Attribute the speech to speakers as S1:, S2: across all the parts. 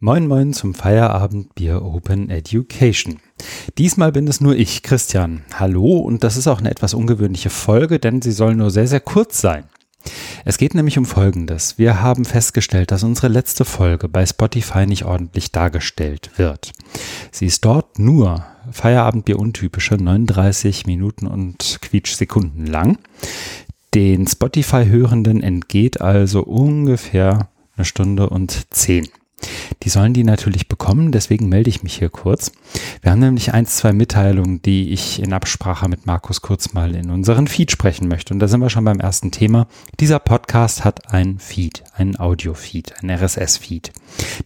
S1: Moin Moin zum Feierabend Bier Open Education. Diesmal bin es nur ich, Christian. Hallo und das ist auch eine etwas ungewöhnliche Folge, denn sie soll nur sehr, sehr kurz sein. Es geht nämlich um Folgendes. Wir haben festgestellt, dass unsere letzte Folge bei Spotify nicht ordentlich dargestellt wird. Sie ist dort nur Feierabendbier untypische 39 Minuten und Quietsch Sekunden lang. Den Spotify-Hörenden entgeht also ungefähr eine Stunde und zehn. Die sollen die natürlich bekommen, deswegen melde ich mich hier kurz. Wir haben nämlich ein, zwei Mitteilungen, die ich in Absprache mit Markus kurz mal in unseren Feed sprechen möchte. Und da sind wir schon beim ersten Thema. Dieser Podcast hat ein Feed, einen Audio-Feed, ein RSS-Feed.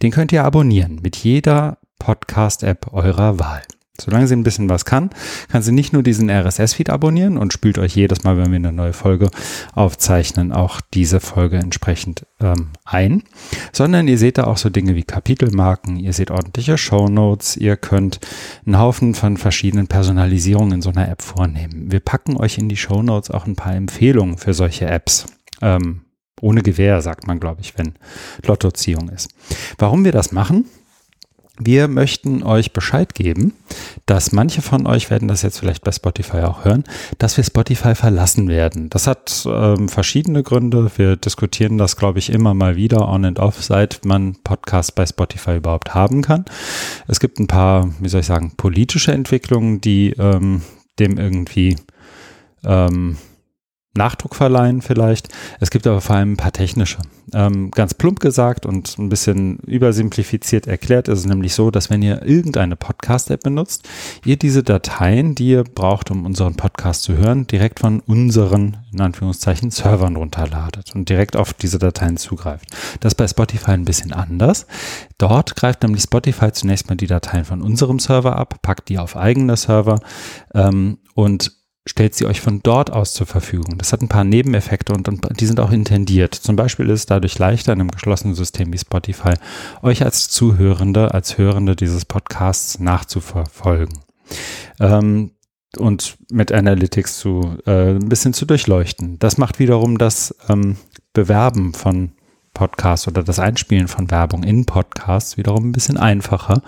S1: Den könnt ihr abonnieren mit jeder Podcast-App eurer Wahl. Solange sie ein bisschen was kann, kann sie nicht nur diesen RSS-Feed abonnieren und spült euch jedes Mal, wenn wir eine neue Folge aufzeichnen, auch diese Folge entsprechend ähm, ein, sondern ihr seht da auch so Dinge wie Kapitelmarken, ihr seht ordentliche Shownotes, ihr könnt einen Haufen von verschiedenen Personalisierungen in so einer App vornehmen. Wir packen euch in die Shownotes auch ein paar Empfehlungen für solche Apps. Ähm, ohne Gewähr, sagt man, glaube ich, wenn Lottoziehung ist. Warum wir das machen? Wir möchten euch Bescheid geben, dass manche von euch werden das jetzt vielleicht bei Spotify auch hören, dass wir Spotify verlassen werden. Das hat ähm, verschiedene Gründe. Wir diskutieren das, glaube ich, immer mal wieder on and off, seit man Podcasts bei Spotify überhaupt haben kann. Es gibt ein paar, wie soll ich sagen, politische Entwicklungen, die ähm, dem irgendwie ähm, Nachdruck verleihen vielleicht. Es gibt aber vor allem ein paar technische. Ähm, ganz plump gesagt und ein bisschen übersimplifiziert erklärt ist es nämlich so, dass wenn ihr irgendeine Podcast-App benutzt, ihr diese Dateien, die ihr braucht, um unseren Podcast zu hören, direkt von unseren, in Anführungszeichen, Servern runterladet und direkt auf diese Dateien zugreift. Das ist bei Spotify ein bisschen anders. Dort greift nämlich Spotify zunächst mal die Dateien von unserem Server ab, packt die auf eigene Server ähm, und stellt sie euch von dort aus zur Verfügung. Das hat ein paar Nebeneffekte und, und, die sind auch intendiert. Zum Beispiel ist es dadurch leichter in einem geschlossenen System wie Spotify, euch als Zuhörende, als Hörende dieses Podcasts nachzuverfolgen. Ähm, und mit Analytics zu äh, ein bisschen zu durchleuchten. Das macht wiederum das ähm, Bewerben von Podcasts oder das Einspielen von Werbung in Podcasts wiederum ein bisschen einfacher.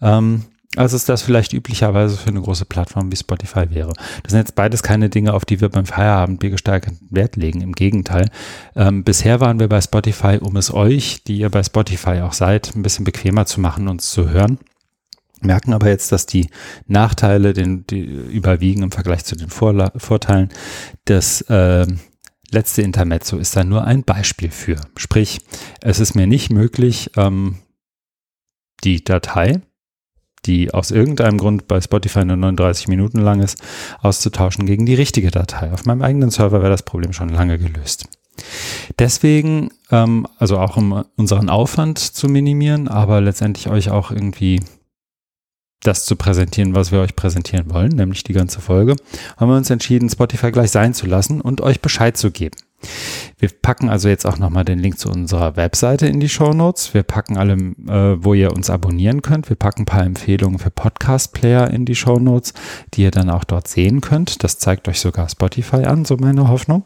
S1: Ähm, als es das vielleicht üblicherweise für eine große Plattform wie Spotify wäre. Das sind jetzt beides keine Dinge, auf die wir beim Feierabendbier gesteigerten Wert legen. Im Gegenteil. Ähm, bisher waren wir bei Spotify, um es euch, die ihr bei Spotify auch seid, ein bisschen bequemer zu machen, uns zu hören. Merken aber jetzt, dass die Nachteile den, die überwiegen im Vergleich zu den Vorla Vorteilen. Das äh, letzte Intermezzo ist da nur ein Beispiel für. Sprich, es ist mir nicht möglich, ähm, die Datei, die aus irgendeinem Grund bei Spotify nur 39 Minuten lang ist, auszutauschen gegen die richtige Datei. Auf meinem eigenen Server wäre das Problem schon lange gelöst. Deswegen, ähm, also auch um unseren Aufwand zu minimieren, aber letztendlich euch auch irgendwie das zu präsentieren, was wir euch präsentieren wollen, nämlich die ganze Folge, haben wir uns entschieden, Spotify gleich sein zu lassen und euch Bescheid zu geben. Wir packen also jetzt auch nochmal den Link zu unserer Webseite in die Show Notes. Wir packen alle, äh, wo ihr uns abonnieren könnt. Wir packen ein paar Empfehlungen für Podcast-Player in die Show Notes, die ihr dann auch dort sehen könnt. Das zeigt euch sogar Spotify an, so meine Hoffnung.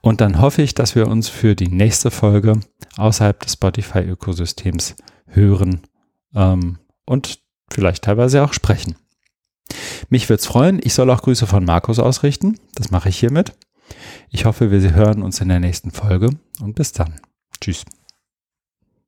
S1: Und dann hoffe ich, dass wir uns für die nächste Folge außerhalb des Spotify-Ökosystems hören ähm, und vielleicht teilweise auch sprechen. Mich würde es freuen. Ich soll auch Grüße von Markus ausrichten. Das mache ich hiermit. Ich hoffe, wir hören uns in der nächsten Folge und bis dann. Tschüss.